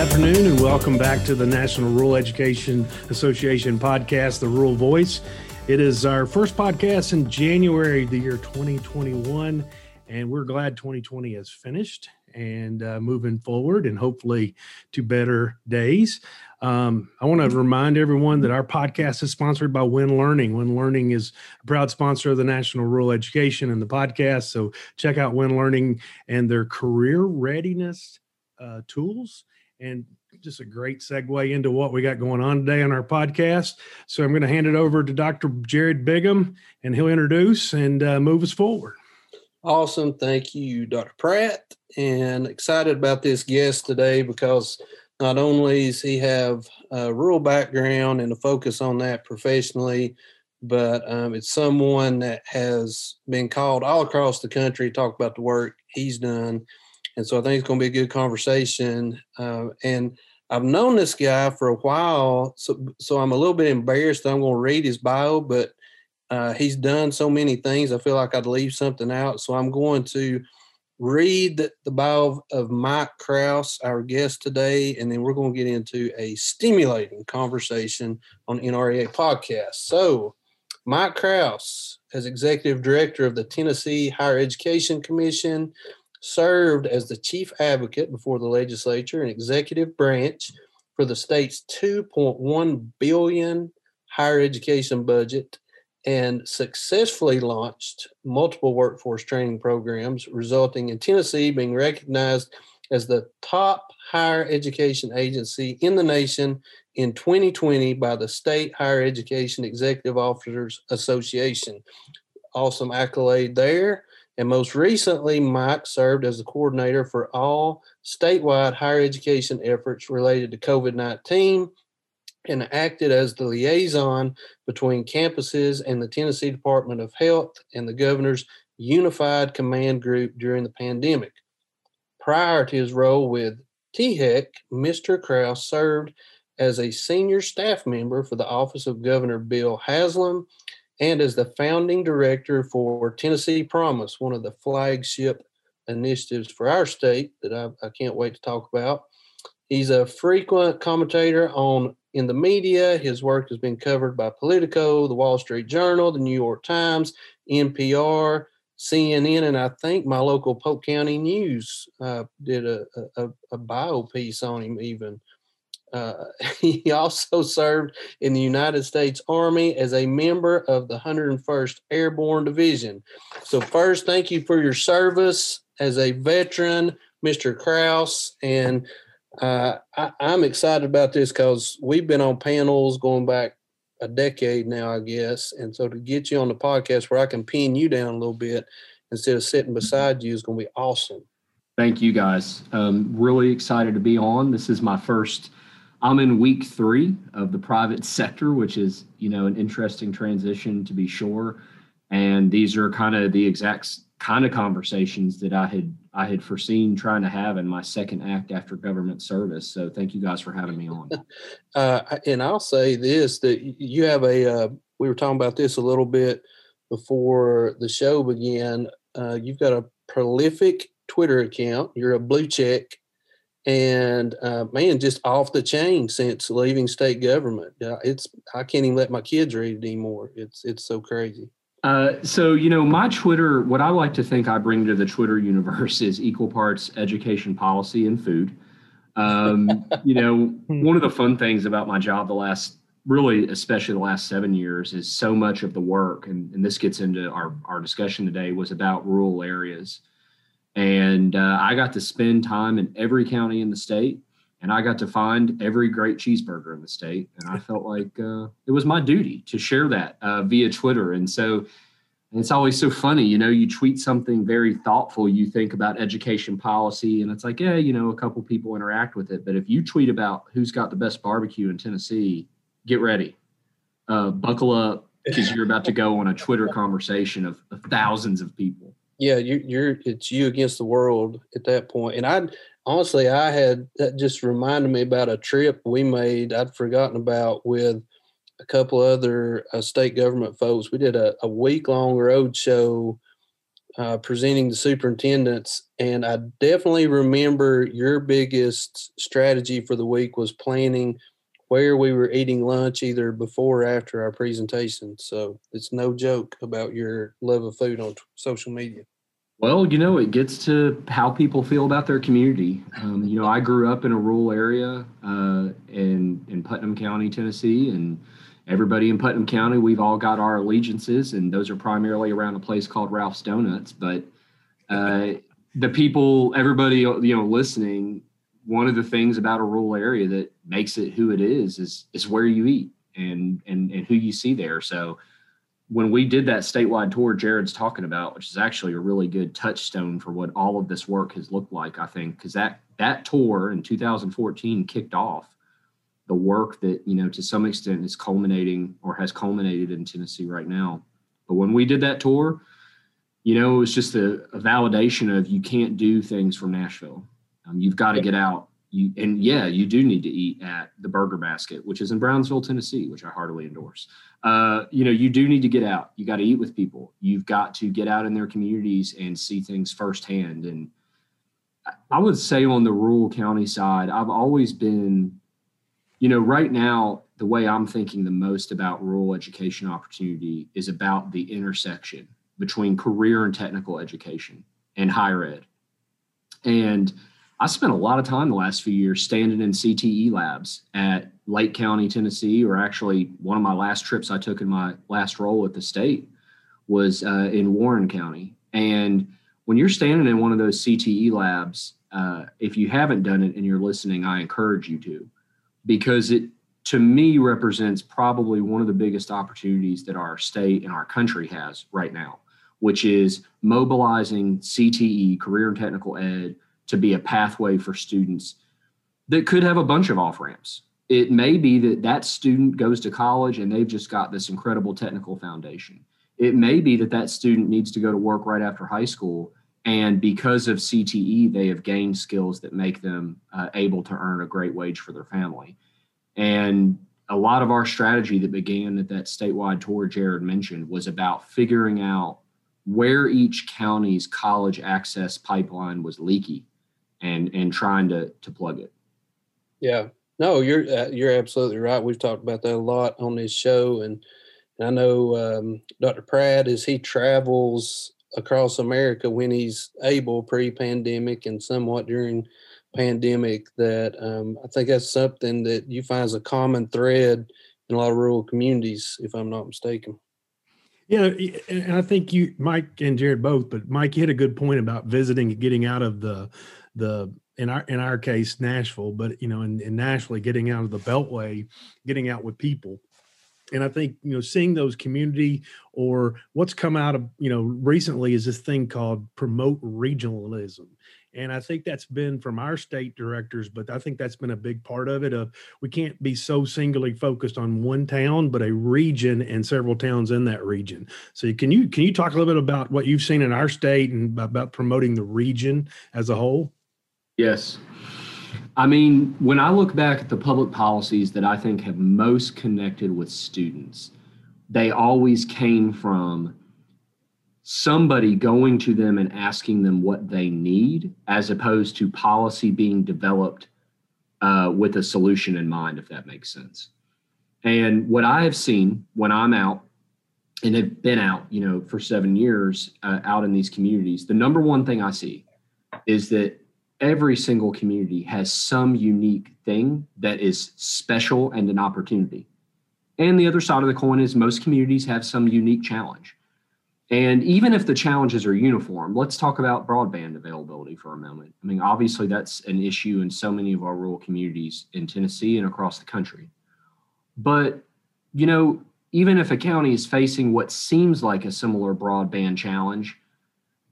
afternoon, and welcome back to the National Rural Education Association podcast, The Rural Voice. It is our first podcast in January, the year 2021, and we're glad 2020 has finished and uh, moving forward and hopefully to better days. Um, I want to remind everyone that our podcast is sponsored by Win Learning. Win Learning is a proud sponsor of the National Rural Education and the podcast. So check out Win Learning and their career readiness uh, tools and just a great segue into what we got going on today on our podcast. So I'm going to hand it over to Dr. Jared Bigham, and he'll introduce and uh, move us forward. Awesome. Thank you, Dr. Pratt. And excited about this guest today because not only does he have a rural background and a focus on that professionally, but um, it's someone that has been called all across the country to talk about the work he's done and so I think it's going to be a good conversation. Uh, and I've known this guy for a while, so so I'm a little bit embarrassed. I'm going to read his bio, but uh, he's done so many things. I feel like I'd leave something out, so I'm going to read the, bio of Mike Krause, our guest today, and then we're going to get into a stimulating conversation on NREA podcast. So, Mike Krause, as executive director of the Tennessee Higher Education Commission, served as the chief advocate before the legislature and executive branch for the state's 2.1 billion higher education budget and successfully launched multiple workforce training programs resulting in Tennessee being recognized as the top higher education agency in the nation in 2020 by the State Higher Education Executive Officers Association. Awesome accolade there. And most recently, Mike served as the coordinator for all statewide higher education efforts related to COVID 19 and acted as the liaison between campuses and the Tennessee Department of Health and the governor's unified command group during the pandemic. Prior to his role with THEC, Mr. Krause served as a senior staff member for the office of Governor Bill Haslam and as the founding director for Tennessee Promise, one of the flagship initiatives for our state that I, I can't wait to talk about. He's a frequent commentator on in the media. His work has been covered by Politico, the Wall Street Journal, the New York Times, NPR, CNN, and I think my local Polk County News uh, did a, a, a bio piece on him even. Uh, he also served in the United States Army as a member of the 101st Airborne Division. So, first, thank you for your service as a veteran, Mr. Krause. And uh, I, I'm excited about this because we've been on panels going back a decade now, I guess. And so, to get you on the podcast where I can pin you down a little bit instead of sitting beside you is going to be awesome. Thank you guys. Um, really excited to be on. This is my first I'm in week three of the private sector, which is, you know, an interesting transition to be sure. And these are kind of the exact kind of conversations that I had I had foreseen trying to have in my second act after government service. So thank you guys for having me on. Uh, and I'll say this: that you have a. Uh, we were talking about this a little bit before the show began. Uh, you've got a prolific Twitter account. You're a blue check and uh, man, just off the chain since leaving state government. Uh, it's I can't even let my kids read it anymore. It's it's so crazy. Uh, so you know, my Twitter, what I like to think I bring to the Twitter universe is equal parts education policy and food. Um, you know, hmm. one of the fun things about my job the last really especially the last seven years is so much of the work and, and this gets into our, our discussion today was about rural areas and uh, I got to spend time in every county in the state, and I got to find every great cheeseburger in the state. And I felt like uh, it was my duty to share that uh, via Twitter. And so it's always so funny, you know, you tweet something very thoughtful, you think about education policy, and it's like, yeah, you know, a couple people interact with it. But if you tweet about who's got the best barbecue in Tennessee, get ready, uh, buckle up, because you're about to go on a Twitter conversation of, of thousands of people yeah, you, you're it's you against the world at that point. And I honestly, I had that just reminded me about a trip we made. I'd forgotten about with a couple other uh, state government folks. We did a, a week long road show uh, presenting the superintendents, and I definitely remember your biggest strategy for the week was planning where we were eating lunch either before or after our presentation. So it's no joke about your love of food on t- social media. Well, you know, it gets to how people feel about their community. Um, you know, I grew up in a rural area uh, in in Putnam County, Tennessee, and everybody in Putnam County, we've all got our allegiances, and those are primarily around a place called Ralph's Donuts. But uh, the people, everybody, you know, listening, one of the things about a rural area that makes it who it is is is where you eat and and and who you see there. So when we did that statewide tour Jared's talking about, which is actually a really good touchstone for what all of this work has looked like, I think, because that that tour in 2014 kicked off the work that you know to some extent is culminating or has culminated in Tennessee right now. But when we did that tour, you know, it was just a, a validation of you can't do things from Nashville. Um, you've got to get out. You and yeah, you do need to eat at the Burger Basket, which is in Brownsville, Tennessee, which I heartily endorse. Uh, you know, you do need to get out. You got to eat with people. You've got to get out in their communities and see things firsthand. And I would say on the rural county side, I've always been you know, right now, the way I'm thinking the most about rural education opportunity is about the intersection between career and technical education and higher ed. And I spent a lot of time the last few years standing in CTE labs at Lake County, Tennessee, or actually one of my last trips I took in my last role at the state was uh, in Warren County. And when you're standing in one of those CTE labs, uh, if you haven't done it and you're listening, I encourage you to because it to me represents probably one of the biggest opportunities that our state and our country has right now, which is mobilizing CTE, career and technical ed, to be a pathway for students that could have a bunch of off ramps. It may be that that student goes to college and they've just got this incredible technical foundation. It may be that that student needs to go to work right after high school and because of CTE, they have gained skills that make them uh, able to earn a great wage for their family. And a lot of our strategy that began at that statewide tour Jared mentioned was about figuring out where each county's college access pipeline was leaky and and trying to to plug it. Yeah. No, you're uh, you're absolutely right. We've talked about that a lot on this show and I know um, Dr. Pratt as he travels across America when he's able pre-pandemic and somewhat during pandemic that um, I think that's something that you find as a common thread in a lot of rural communities, if I'm not mistaken. Yeah, and I think you, Mike and Jared both, but Mike you hit a good point about visiting and getting out of the the in our in our case Nashville, but you know, in, in Nashville, getting out of the Beltway, getting out with people and I think you know seeing those community or what's come out of you know recently is this thing called promote regionalism, and I think that's been from our state directors, but I think that's been a big part of it. Of we can't be so singularly focused on one town, but a region and several towns in that region. So can you can you talk a little bit about what you've seen in our state and about promoting the region as a whole? Yes. I mean, when I look back at the public policies that I think have most connected with students, they always came from somebody going to them and asking them what they need, as opposed to policy being developed uh, with a solution in mind, if that makes sense. And what I have seen when I'm out and have been out, you know, for seven years uh, out in these communities, the number one thing I see is that every single community has some unique thing that is special and an opportunity. And the other side of the coin is most communities have some unique challenge. And even if the challenges are uniform, let's talk about broadband availability for a moment. I mean, obviously, that's an issue in so many of our rural communities in Tennessee and across the country. But, you know, even if a county is facing what seems like a similar broadband challenge,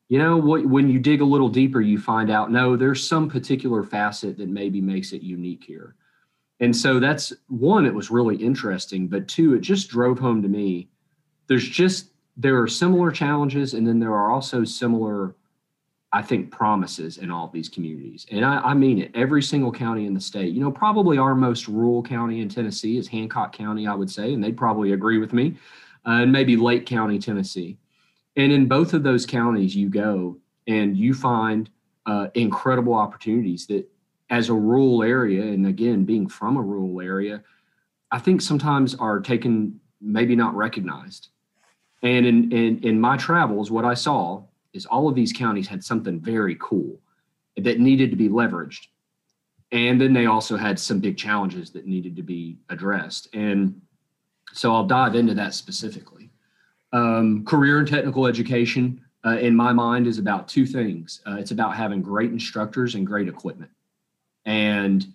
you know what when you dig a little deeper you find out no there's some particular facet that maybe makes it unique here. And so that's one it was really interesting but two it just drove home to me there's just there are similar challenges and then there are also similar i think promises in all these communities. And I, I mean it. Every single county in the state you know probably our most rural county in tennessee is hancock county i would say and they'd probably agree with me uh, and maybe lake county tennessee And in both of those counties, you go and you find uh, incredible opportunities that, as a rural area, and again, being from a rural area, I think sometimes are taken, maybe not recognized. And in, in, in my travels, what I saw is all of these counties had something very cool that needed to be leveraged. And then they also had some big challenges that needed to be addressed. And so I'll dive into that specifically. Um, career and technical education, uh, in my mind, is about two things uh, it's about having great instructors and great equipment. And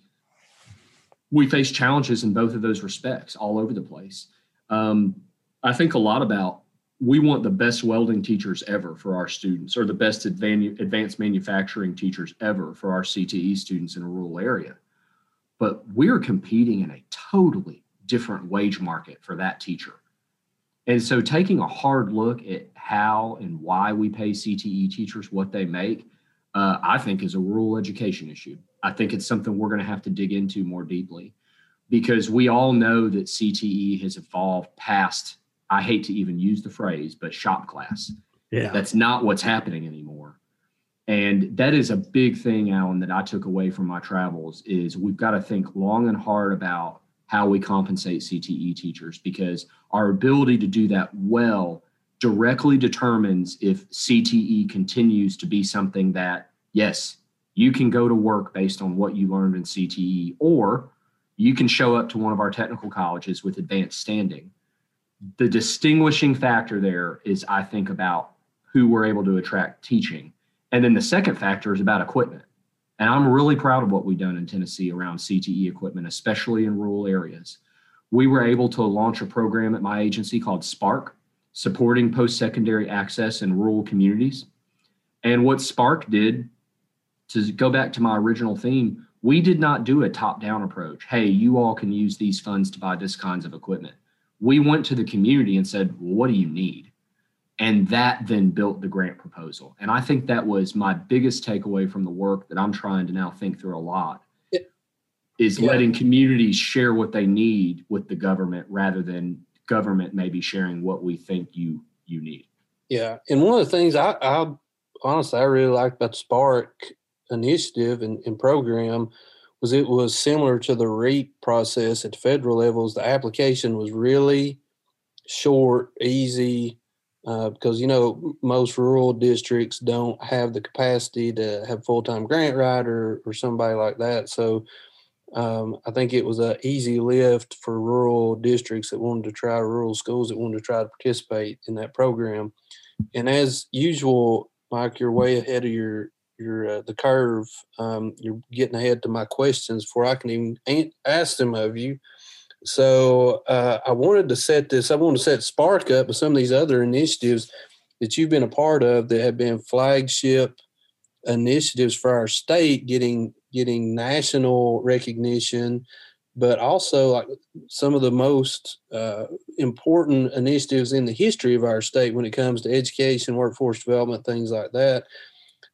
we face challenges in both of those respects all over the place. Um, I think a lot about we want the best welding teachers ever for our students or the best advanced manufacturing teachers ever for our CTE students in a rural area. But we're competing in a totally different wage market for that teacher. And so taking a hard look at how and why we pay CTE teachers what they make, uh, I think is a rural education issue. I think it's something we're going to have to dig into more deeply because we all know that CTE has evolved past I hate to even use the phrase, but shop class. Yeah. That's not what's happening anymore. And that is a big thing, Allen, that I took away from my travels is we've got to think long and hard about how we compensate CTE teachers because our ability to do that well directly determines if CTE continues to be something that, yes, you can go to work based on what you learned in CTE, or you can show up to one of our technical colleges with advanced standing the distinguishing factor there is I think about who we're able to attract teaching. And then the second factor is about equipment. And I'm really proud of what we've done in Tennessee around CTE equipment, especially in rural areas. We were able to launch a program at my agency called Spark, supporting post secondary access in rural communities. And what Spark did, to go back to my original theme, we did not do a top down approach. Hey, you all can use these funds to buy this kinds of equipment we went to the community and said, well, what do you need? And that then built the grant proposal. And I think that was my biggest takeaway from the work that I'm trying to now think through a lot yeah. is yeah. letting communities share what they need with the government rather than government maybe sharing what we think you you need. Yeah. And one of the things I, I honestly I really like about Spark initiative and, and program was it was similar to the REAP process at federal levels. The application was really short, easy, uh, because you know most rural districts don't have the capacity to have full time grant writer or somebody like that. So um, I think it was an easy lift for rural districts that wanted to try rural schools that wanted to try to participate in that program. And as usual, Mike, you're way ahead of your you're uh, the curve. Um, you're getting ahead to my questions before I can even ask them of you. So uh, I wanted to set this. I want to set Spark up with some of these other initiatives that you've been a part of that have been flagship initiatives for our state, getting getting national recognition, but also like some of the most uh, important initiatives in the history of our state when it comes to education, workforce development, things like that.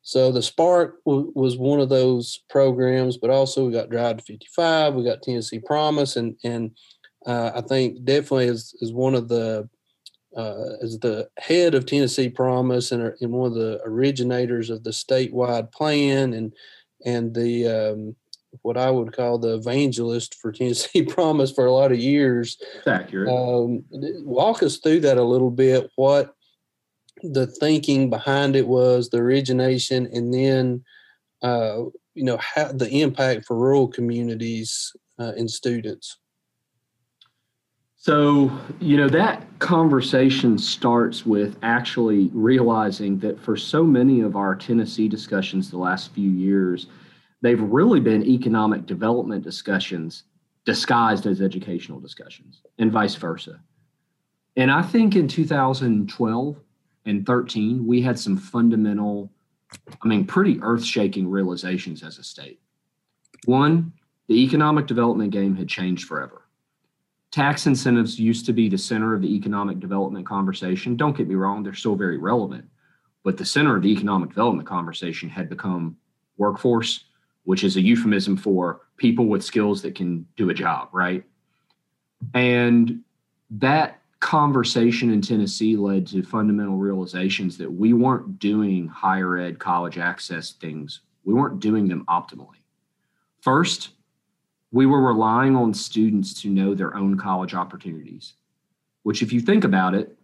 So the Spark w- was one of those programs, but also we got Drive to 55, we got Tennessee Promise, and and uh, I think definitely is is one of the uh, as the head of Tennessee Promise and, and one of the originators of the statewide plan and and the um, what I would call the evangelist for Tennessee Promise for a lot of years. accurate. Um, walk us through that a little bit. What the thinking behind it was, the origination, and then uh, you know how the impact for rural communities uh, and students. So, you know, that conversation starts with actually realizing that for so many of our Tennessee discussions the last few years, they've really been economic development discussions disguised as educational discussions and vice versa. And I think in 2012, and 13, we had some fundamental, I mean, pretty earth shaking realizations as a state. One, the economic development game had changed forever. Tax incentives used to be the center of the economic development conversation. Don't get me wrong, they're still very relevant. But the center of the economic development conversation had become workforce, which is a euphemism for people with skills that can do a job, right? And that conversation in Tennessee led to fundamental realizations that we weren't doing higher ed college access things, we weren't doing them optimally. First, we were relying on students to know their own college opportunities, which, if you think about it,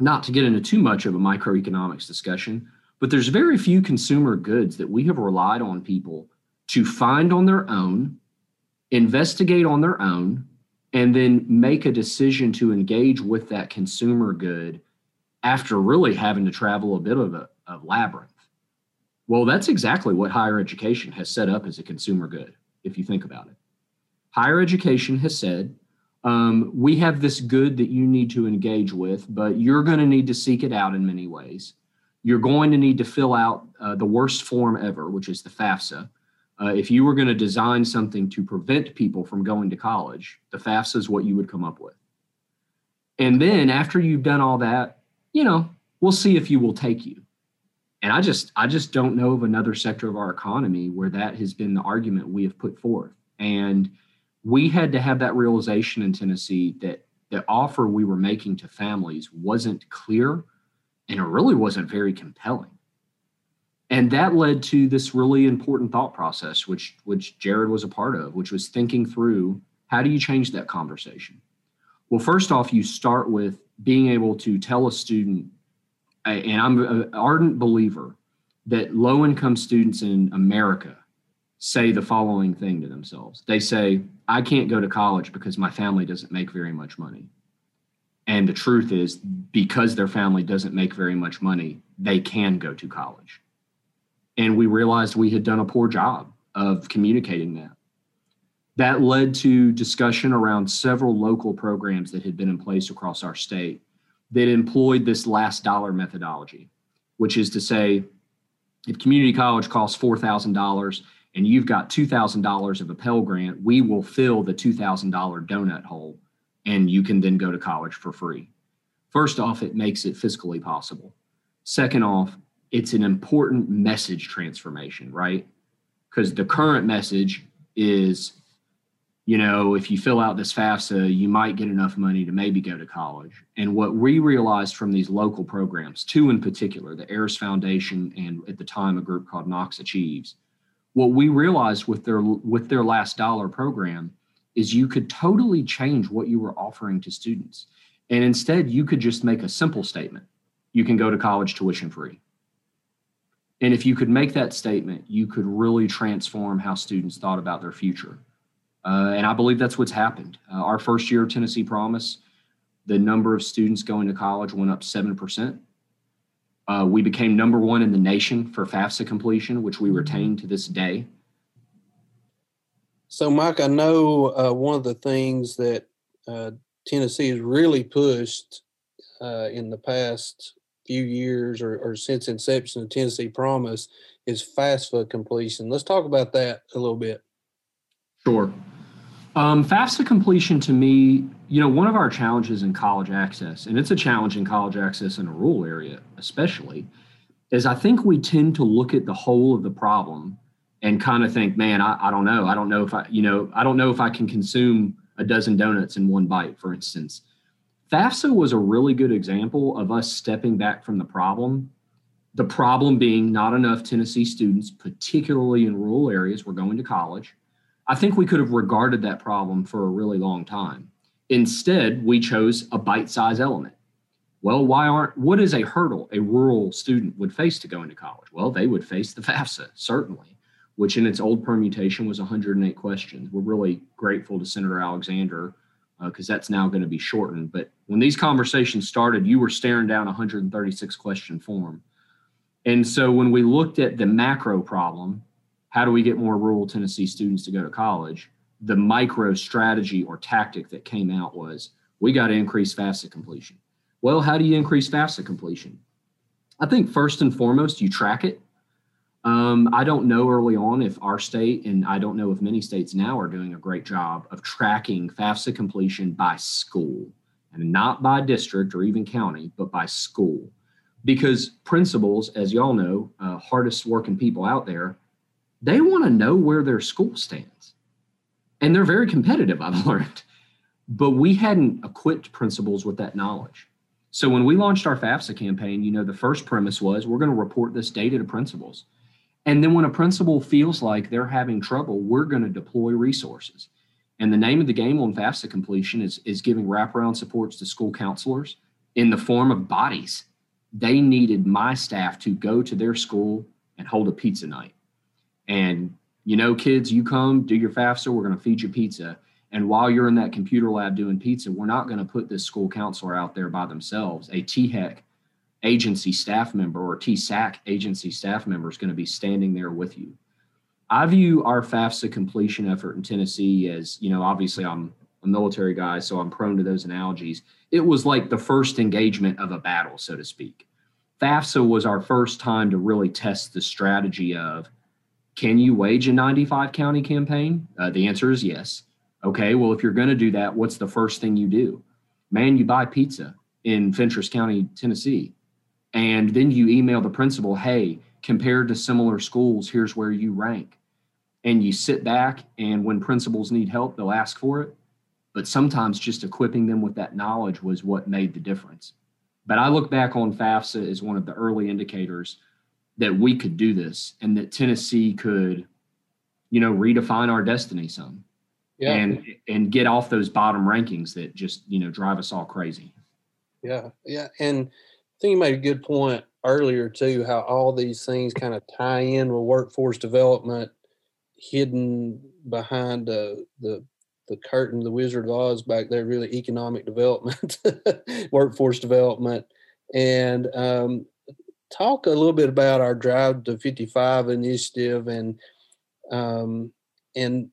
not to get into too much of a microeconomics discussion, but there's very few consumer goods that we have relied on people to find on their own, investigate on their own, and then make a decision to engage with that consumer good after really having to travel a bit of a, a labyrinth. Well, that's exactly what higher education has set up as a consumer good, if you think about it. Higher education has said, um, we have this good that you need to engage with, but you're going to need to seek it out in many ways. You're going to need to fill out uh, the worst form ever, which is the FAFSA. Uh, if you were going to design something to prevent people from going to college, the FAFSA is what you would come up with. And then after you've done all that, you know, we'll see if you will take you. And I just I just don't know of another sector of our economy where that has been the argument we have put forth. And we had to have that realization in Tennessee that the offer we were making to families wasn't clear and it really wasn't very compelling. And that led to this really important thought process, which which Jared was a part of, which was thinking through how do you change that conversation? Well, first off, you start with being able to tell a student and I'm an ardent believer that low income students in America say the following thing to themselves. They say, I can't go to college because my family doesn't make very much money. And the truth is, because their family doesn't make very much money, they can go to college. And we realized we had done a poor job of communicating that. That led to discussion around several local programs that had been in place across our state that employed this last dollar methodology, which is to say, if community college costs $4,000 and you've got $2,000 of a Pell Grant, we will fill the $2,000 donut hole and you can then go to college for free. First off, it makes it fiscally possible. Second off, it's an important message transformation, right? Because the current message is you know, if you fill out this FAFSA, you might get enough money to maybe go to college. And what we realized from these local programs, two in particular, the Ayers Foundation and at the time a group called Knox Achieves, what we realized with their with their last dollar program is you could totally change what you were offering to students. And instead, you could just make a simple statement. You can go to college tuition free. And if you could make that statement, you could really transform how students thought about their future uh, and I believe that's what's happened. Uh, our first year of Tennessee Promise, the number of students going to college went up 7%. Uh, we became number one in the nation for FAFSA completion, which we retain to this day. So, Mike, I know uh, one of the things that uh, Tennessee has really pushed uh, in the past few years or, or since inception of Tennessee Promise is FAFSA completion. Let's talk about that a little bit. Sure. Um, FAFSA completion to me, you know, one of our challenges in college access, and it's a challenge in college access in a rural area, especially, is I think we tend to look at the whole of the problem and kind of think, man, I, I don't know. I don't know if I, you know, I don't know if I can consume a dozen donuts in one bite, for instance. FAFSA was a really good example of us stepping back from the problem. The problem being not enough Tennessee students, particularly in rural areas, were going to college I think we could have regarded that problem for a really long time. Instead, we chose a bite size element. Well, why aren't, what is a hurdle a rural student would face to go into college? Well, they would face the FAFSA, certainly, which in its old permutation was 108 questions. We're really grateful to Senator Alexander because uh, that's now going to be shortened. But when these conversations started, you were staring down a 136 question form. And so when we looked at the macro problem, how do we get more rural Tennessee students to go to college? The micro strategy or tactic that came out was we got to increase FAFSA completion. Well, how do you increase FAFSA completion? I think first and foremost, you track it. Um, I don't know early on if our state, and I don't know if many states now are doing a great job of tracking FAFSA completion by school and not by district or even county, but by school. Because principals, as y'all know, uh, hardest working people out there, they want to know where their school stands. And they're very competitive, I've learned. but we hadn't equipped principals with that knowledge. So when we launched our FAFSA campaign, you know, the first premise was we're going to report this data to principals. And then when a principal feels like they're having trouble, we're going to deploy resources. And the name of the game on FAFSA completion is, is giving wraparound supports to school counselors in the form of bodies. They needed my staff to go to their school and hold a pizza night. And, you know, kids, you come, do your FAFSA, we're going to feed you pizza. And while you're in that computer lab doing pizza, we're not going to put this school counselor out there by themselves. A THEC agency staff member or TSAC agency staff member is going to be standing there with you. I view our FAFSA completion effort in Tennessee as, you know, obviously I'm a military guy, so I'm prone to those analogies. It was like the first engagement of a battle, so to speak. FAFSA was our first time to really test the strategy of can you wage a 95 county campaign? Uh, the answer is yes. Okay, well, if you're going to do that, what's the first thing you do? Man, you buy pizza in Fentress County, Tennessee. And then you email the principal, hey, compared to similar schools, here's where you rank. And you sit back, and when principals need help, they'll ask for it. But sometimes just equipping them with that knowledge was what made the difference. But I look back on FAFSA as one of the early indicators that we could do this and that Tennessee could, you know, redefine our destiny some yeah. and and get off those bottom rankings that just you know drive us all crazy. Yeah, yeah, and think you made a good point earlier too. How all these things kind of tie in with workforce development, hidden behind the the the curtain, the Wizard of Oz back there. Really, economic development, workforce development, and um, talk a little bit about our Drive to 55 initiative and um, and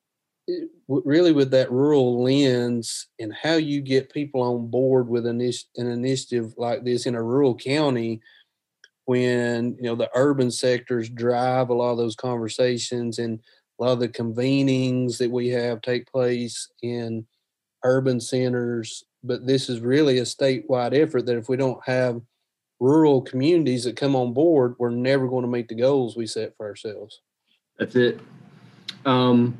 really with that rural lens and how you get people on board with an, an initiative like this in a rural county when you know the urban sectors drive a lot of those conversations and a lot of the convenings that we have take place in urban centers. But this is really a statewide effort that if we don't have rural communities that come on board we're never going to meet the goals we set for ourselves. That's it. Um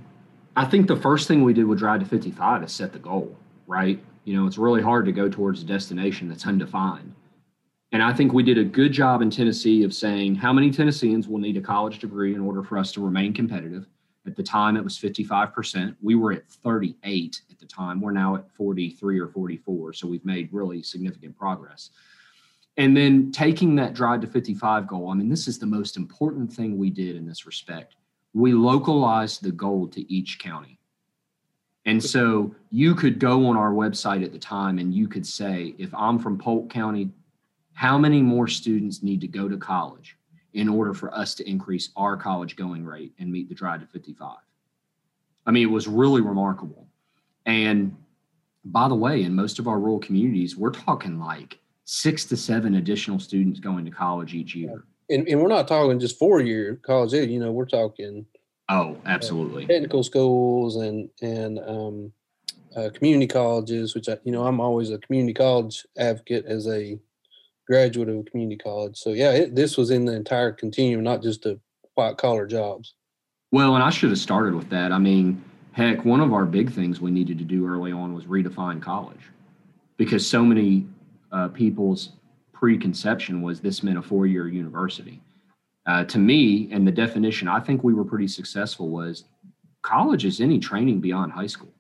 I think the first thing we did with Drive to 55 is set the goal, right? You know, it's really hard to go towards a destination that's undefined. And I think we did a good job in Tennessee of saying how many Tennesseans will need a college degree in order for us to remain competitive. At the time, it was 55%. We were at 38 at the time. We're now at 43 or 44. So we've made really significant progress. And then taking that drive to 55 goal, I mean, this is the most important thing we did in this respect we localized the goal to each county. And so you could go on our website at the time and you could say, if I'm from Polk County, how many more students need to go to college in order for us to increase our college going rate and meet the drive to 55? I mean, it was really remarkable. And by the way, in most of our rural communities, we're talking like six to seven additional students going to college each year and, and we're not talking just four year college you know we're talking oh absolutely. uh, technical schools and and um, uh, community colleges which I, you know i'm always a community college advocate as a graduate of a community college. So yeah it, this was in the entire continuum not just the white collar jobs. Well and i should have started with that. I mean heck one of our big things we needed to do early on was redefine college because so many uh, people's preconception was this meant a four year university. Uh, to me, and the definition I think we were pretty successful was college is any training beyond high school.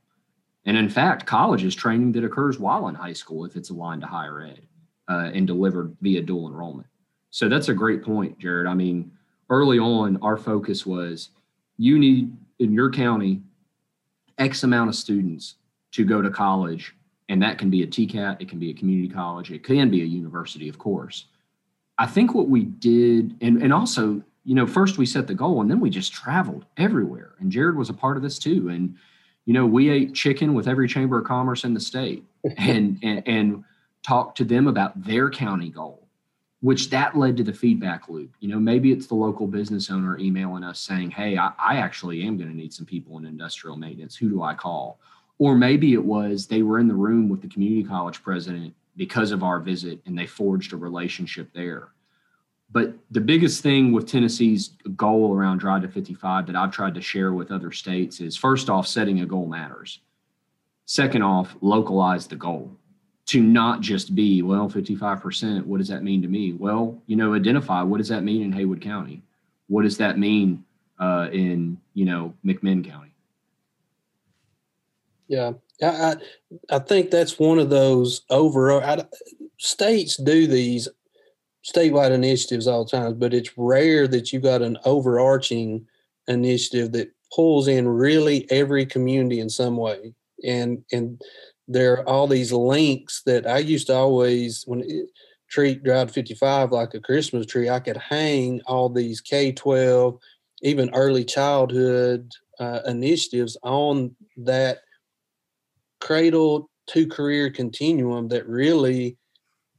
And in fact, college is training that occurs while in high school if it's aligned to higher ed uh, and delivered via dual enrollment. So that's a great point, Jared. I mean, early on, our focus was you need in your county X amount of students to go to college and that can be a TCAT, it can be a community college, it can be a university, of course. I think what we did, and, and also, you know, first we set the goal and then we just traveled everywhere. And Jared was a part of this too. And, you know, we ate chicken with every chamber of commerce in the state and, and, and talked to them about their county goal, which that led to the feedback loop. You know, maybe it's the local business owner emailing us saying, Hey, I, I actually am going to need some people in industrial maintenance. Who do I call? Or maybe it was they were in the room with the community college president because of our visit and they forged a relationship there. But the biggest thing with Tennessee's goal around Drive to 55 that I've tried to share with other states is first off, setting a goal matters. Second off, localize the goal to not just be, well, 55%, what does that mean to me? Well, you know, identify what does that mean in Haywood County? What does that mean uh, in, you know, McMinn County? Yeah, I, I, think that's one of those overall states do these statewide initiatives all the time, but it's rare that you got an overarching initiative that pulls in really every community in some way. And and there are all these links that I used to always when it, treat Drive 55 like a Christmas tree. I could hang all these K 12, even early childhood uh, initiatives on that cradle to career continuum that really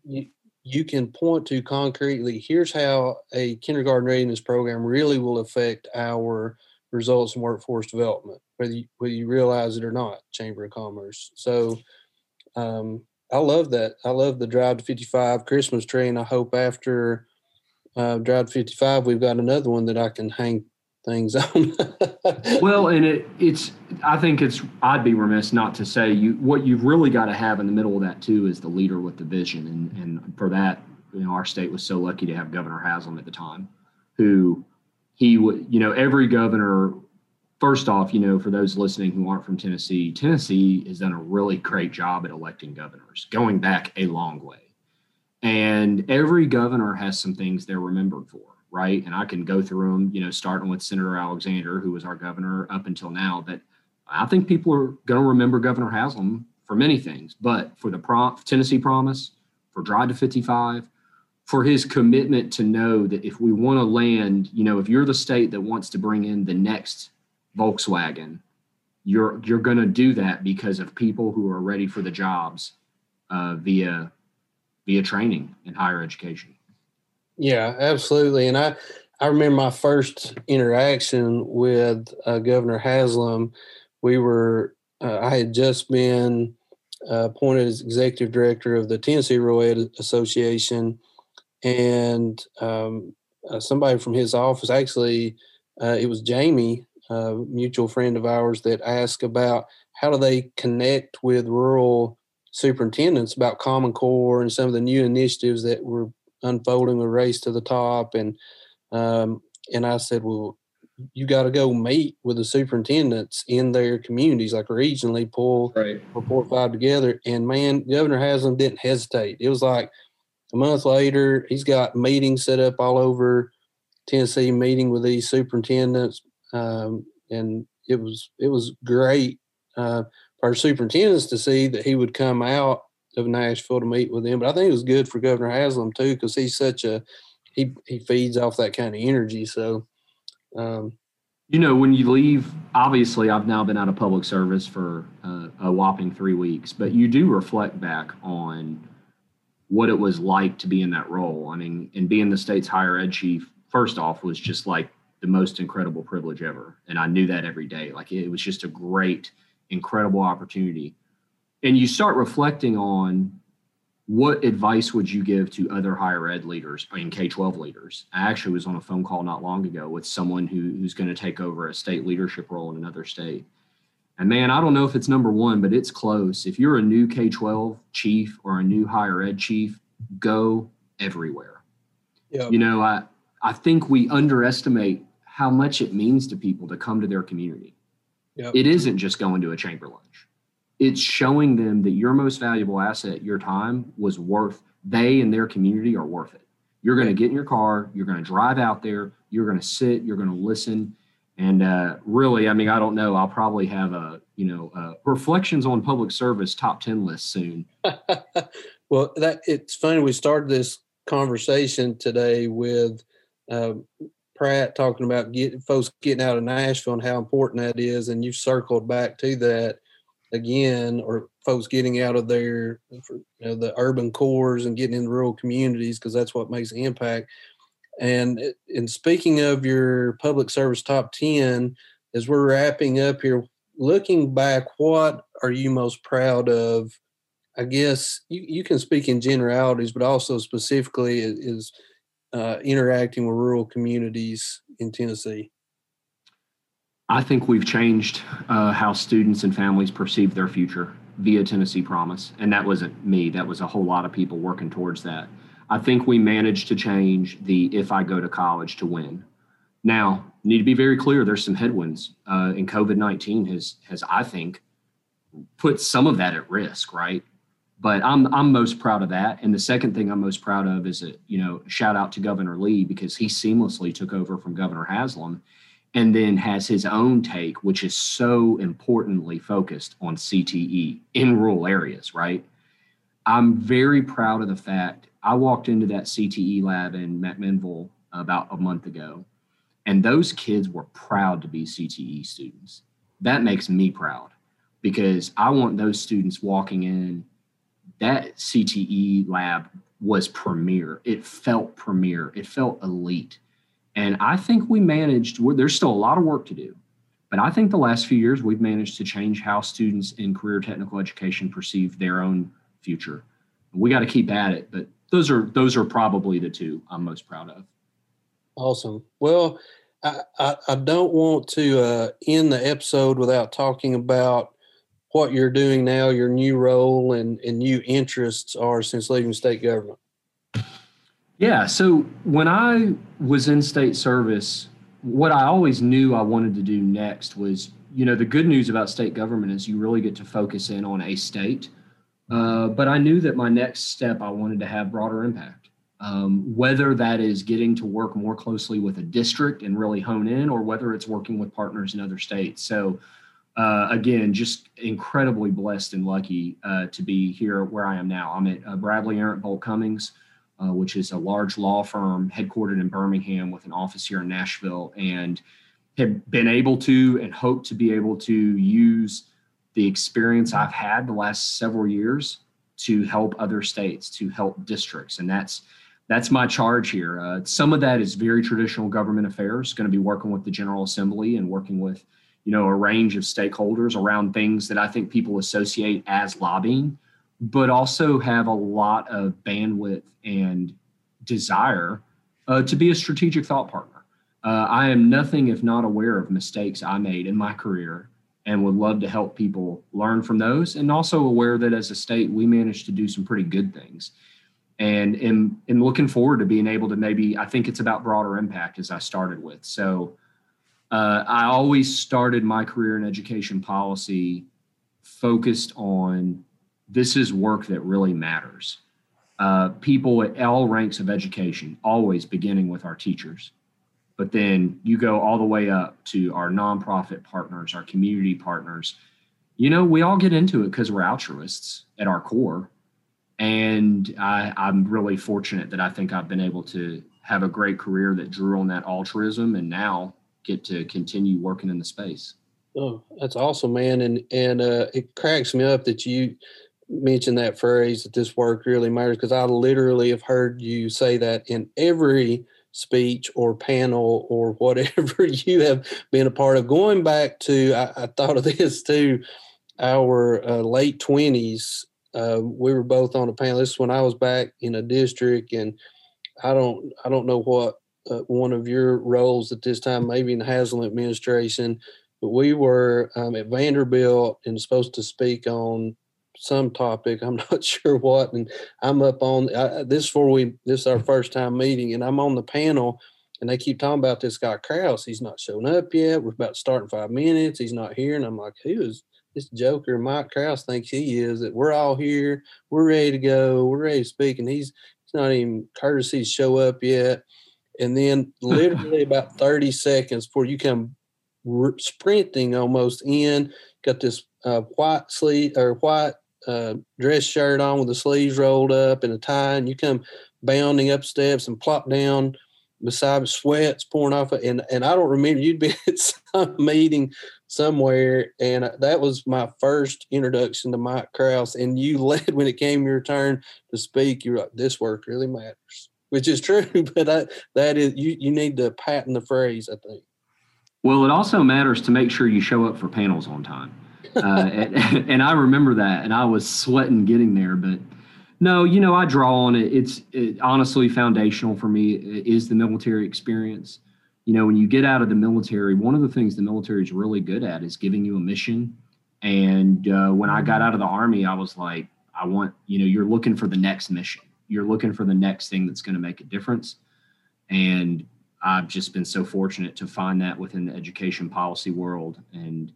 you, you can point to concretely here's how a kindergarten readiness program really will affect our results in workforce development whether you, whether you realize it or not chamber of commerce. So um, i love that. I love the drive to 55 christmas tree and i hope after uh, drive to 55 we've got another one that i can hang things on. well, and it it's I think it's I'd be remiss not to say you what you've really got to have in the middle of that too is the leader with the vision, and and for that you know our state was so lucky to have Governor Haslam at the time, who he would you know every governor. First off, you know, for those listening who aren't from Tennessee, Tennessee has done a really great job at electing governors, going back a long way. And every governor has some things they're remembered for right? And I can go through them, you know, starting with Senator Alexander, who was our governor up until now. But I think people are going to remember Governor Haslam for many things, but for the Pro- Tennessee Promise, for Drive to 55, for his commitment to know that if we want to land, you know, if you're the state that wants to bring in the next Volkswagen, you're you're going to do that because of people who are ready for the jobs uh, via via training and higher education. Yeah, absolutely. And I, I remember my first interaction with uh, Governor Haslam. We were, uh, I had just been uh, appointed as executive director of the Tennessee Ed Association, and um, uh, somebody from his office, actually, uh, it was Jamie, a mutual friend of ours, that asked about how do they connect with rural superintendents about Common Core and some of the new initiatives that were unfolding a race to the top and um, and I said, well, you got to go meet with the superintendents in their communities, like regionally, pull right. four or five together. And man, Governor Haslam didn't hesitate. It was like a month later, he's got meetings set up all over Tennessee, meeting with these superintendents, um, and it was it was great uh, for superintendents to see that he would come out of Nashville to meet with them. But I think it was good for Governor Haslam too because he's such a he he feeds off that kind of energy. So, um, you know, when you leave, obviously, I've now been out of public service for uh, a whopping three weeks, but you do reflect back on what it was like to be in that role. I mean, and being the state's higher ed chief, first off, was just like the most incredible privilege ever. And I knew that every day. Like it was just a great, incredible opportunity and you start reflecting on what advice would you give to other higher ed leaders I mean k-12 leaders. I actually was on a phone call not long ago with someone who, who's going to take over a state leadership role in another state. And man i don't know if it's number one but it's close. If you're a new k-12 chief or a new higher ed chief go everywhere. You know i i think we underestimate how much it means to people to come to their community. Yep. it isn't just going to a chamber lunch it's showing them that your most valuable asset, your time, was worth, they and their community are worth it. You're going to get in your car, you're going to drive out there, you're going to sit, you're going to listen. And uh, really, I mean, I don't know. I'll probably have a, you know, uh, reflections on public service top 10 list soon. well, that it's funny. We started this conversation today with uh, Pratt talking about get, folks getting out of Nashville and how important that is. And you circled back to that again, or folks getting out of their you know, the urban cores and getting in rural communities because that's what makes impact. And in speaking of your public service top ten, as we're wrapping up here, looking back, what are you most proud of? I guess you, you can speak in generalities, but also specifically is uh, interacting with rural communities in Tennessee. I think we've changed uh, how students and families perceive their future via Tennessee Promise. And that wasn't me, that was a whole lot of people working towards that. I think we managed to change the if I go to college to win. Now, need to be very clear there's some headwinds, uh, and COVID 19 has, has, I think, put some of that at risk, right? But I'm I'm most proud of that. And the second thing I'm most proud of is a you know shout out to Governor Lee because he seamlessly took over from Governor Haslam and then has his own take, which is so importantly focused on CTE in rural areas, right? I'm very proud of the fact I walked into that CTE lab in McMinnville about a month ago, and those kids were proud to be CTE students. That makes me proud because I want those students walking in. That CTE lab was premier. It felt premier. It felt elite and I think we managed, there's still a lot of work to do, but I think the last few years we've managed to change how students in career technical education perceive their own future. We got to keep at it, but those are those are probably the two I'm most proud of. Awesome. Well, I, I, I don't want to uh, end the episode without talking about what you're doing now, your new role and, and new interests are since leaving state government. Yeah. So when I was in state service, what I always knew I wanted to do next was, you know, the good news about state government is you really get to focus in on a state. Uh, but I knew that my next step, I wanted to have broader impact. Um, whether that is getting to work more closely with a district and really hone in, or whether it's working with partners in other states. So, uh, again, just incredibly blessed and lucky uh, to be here where I am now. I'm at uh, Bradley Arant Boult Cummings uh, which is a large law firm headquartered in Birmingham with an office here in Nashville, and have been able to and hope to be able to use the experience I've had the last several years to help other states, to help districts, and that's that's my charge here. Uh, some of that is very traditional government affairs, going to be working with the General Assembly and working with you know a range of stakeholders around things that I think people associate as lobbying but also have a lot of bandwidth and desire uh, to be a strategic thought partner. Uh, I am nothing if not aware of mistakes I made in my career and would love to help people learn from those and also aware that as a state we managed to do some pretty good things and am, am looking forward to being able to maybe i think it's about broader impact as i started with so uh, i always started my career in education policy focused on this is work that really matters. Uh, people at all ranks of education, always beginning with our teachers. But then you go all the way up to our nonprofit partners, our community partners. You know, we all get into it because we're altruists at our core. And I, I'm really fortunate that I think I've been able to have a great career that drew on that altruism and now get to continue working in the space. Oh, that's awesome, man. And and uh, it cracks me up that you mention that phrase that this work really matters because I literally have heard you say that in every speech or panel or whatever you have been a part of. Going back to, I, I thought of this too, our uh, late 20s. Uh, we were both on a panel. This is when I was back in a district, and I don't, I don't know what uh, one of your roles at this time, maybe in the Haslam administration, but we were um, at Vanderbilt and supposed to speak on some topic. I'm not sure what, and I'm up on I, this for we. This is our first time meeting, and I'm on the panel, and they keep talking about this guy Krause. He's not showing up yet. We're about to start in five minutes. He's not here, and I'm like, who is this Joker? Mike Krause thinks he is. That we're all here. We're ready to go. We're ready to speak, and he's he's not even courtesy to show up yet. And then literally about 30 seconds before you come r- sprinting almost in, got this uh, white sleeve or white uh, dress shirt on with the sleeves rolled up and a tie, and you come bounding up steps and plop down beside sweats pouring off. Of, and and I don't remember you'd been at some meeting somewhere, and that was my first introduction to Mike Krause. And you led when it came your turn to speak. You're like, "This work really matters," which is true. But I, that is you. You need to patent the phrase. I think. Well, it also matters to make sure you show up for panels on time uh, and, and, I remember that, and I was sweating getting there. But no, you know, I draw on it. It's it, honestly foundational for me is the military experience. you know, when you get out of the military, one of the things the military is really good at is giving you a mission. And uh, when I got out of the army, I was like, I want, you know, you're looking for the next mission. You're looking for the next thing that's going to make a difference. And I've just been so fortunate to find that within the education policy world and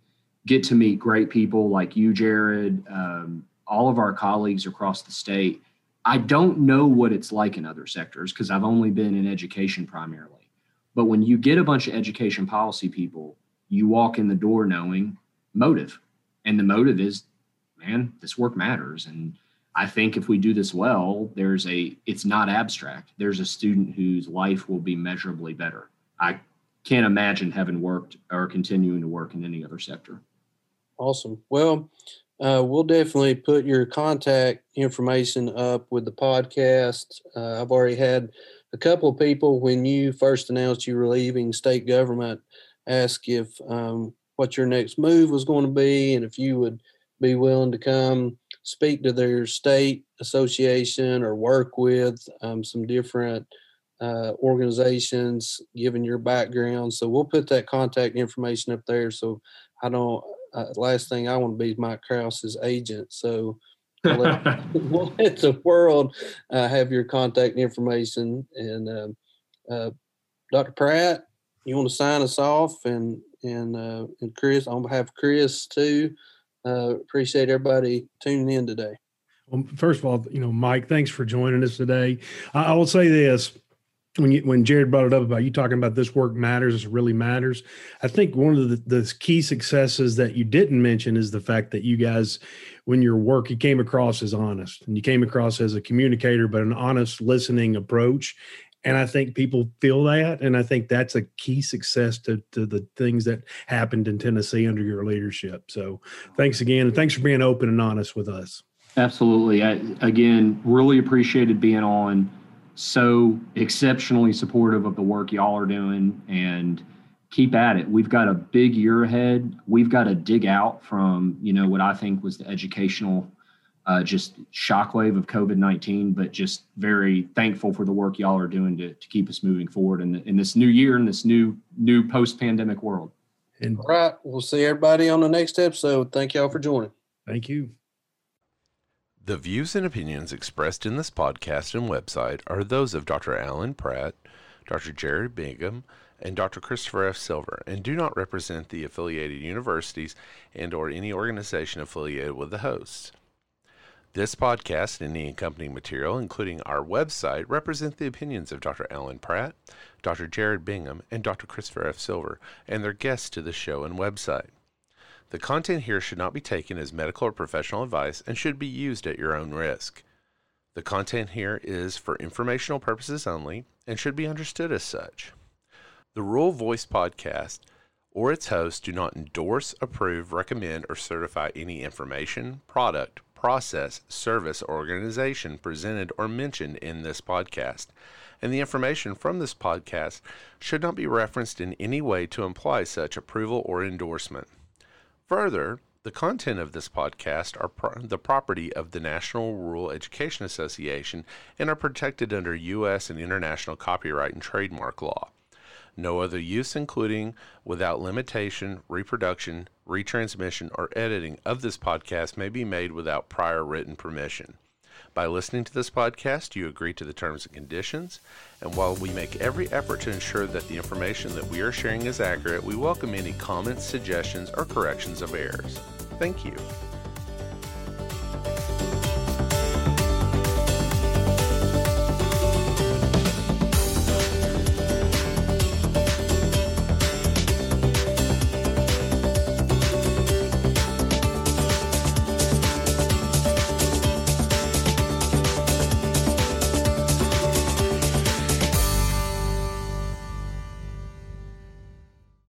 get to meet great people like you, Jared, um, all of our colleagues across the state. I don't know what it's like in other sectors because I've only been in education primarily. But when you get a bunch of education policy people, you walk in the door knowing motive. And the motive is, man, this work matters. And I think if we do this well, there's a, it's not abstract. There's a student whose life will be measurably better. I can't imagine having worked or continuing to work in any other sector. Awesome. Well, uh, we'll definitely put your contact information up with the podcast. Uh, I've already had a couple of people when you first announced you were leaving state government ask if um, what your next move was going to be and if you would be willing to come speak to their state association or work with um, some different uh, organizations given your background so we'll put that contact information up there so i don't uh, last thing i want to be mike krause's agent so let, let the world uh, have your contact information. And um, uh, Dr. Pratt, you want to sign us off, and and uh, and Chris on behalf of Chris too. Uh, appreciate everybody tuning in today. Well, first of all, you know, Mike, thanks for joining us today. I, I will say this: when you, when Jared brought it up about you talking about this work matters, this really matters. I think one of the, the key successes that you didn't mention is the fact that you guys when your work you came across as honest and you came across as a communicator but an honest listening approach. And i think people feel that and i think that's a key success to, to the things that happened in tennessee under your leadership. So thanks again and thanks for being open and honest with us. Absolutely. I, again really appreciated being on so exceptionally supportive of the work y'all are doing and keep at it. We've got a big year ahead. We've got to dig out from, you know, what I think was the educational uh, just shockwave of COVID 19, but just very thankful for the work y'all are doing to, to keep us moving forward in, the, in this new year, in this new, new post pandemic world. And all right, we'll see everybody on the next episode. Thank y'all for joining. Thank you. The views and opinions expressed in this podcast and website are those of Dr. Allen Pratt, Dr. Jared Bingham, and Dr. Christopher F. Silver and do not represent the affiliated universities and or any organization affiliated with the hosts. This podcast and any accompanying material, including our website, represent the opinions of Dr. Allen Pratt, Dr. Jared Bingham, and Dr. Christopher F. Silver, and their guests to the show and website. The content here should not be taken as medical or professional advice and should be used at your own risk. The content here is for informational purposes only and should be understood as such. The Rural Voice podcast or its hosts do not endorse, approve, recommend, or certify any information, product, process, service, or organization presented or mentioned in this podcast, and the information from this podcast should not be referenced in any way to imply such approval or endorsement. Further, the content of this podcast are pro- the property of the National Rural Education Association and are protected under U.S. and international copyright and trademark law. No other use, including without limitation, reproduction, retransmission, or editing of this podcast may be made without prior written permission. By listening to this podcast, you agree to the terms and conditions. And while we make every effort to ensure that the information that we are sharing is accurate, we welcome any comments, suggestions, or corrections of errors. Thank you.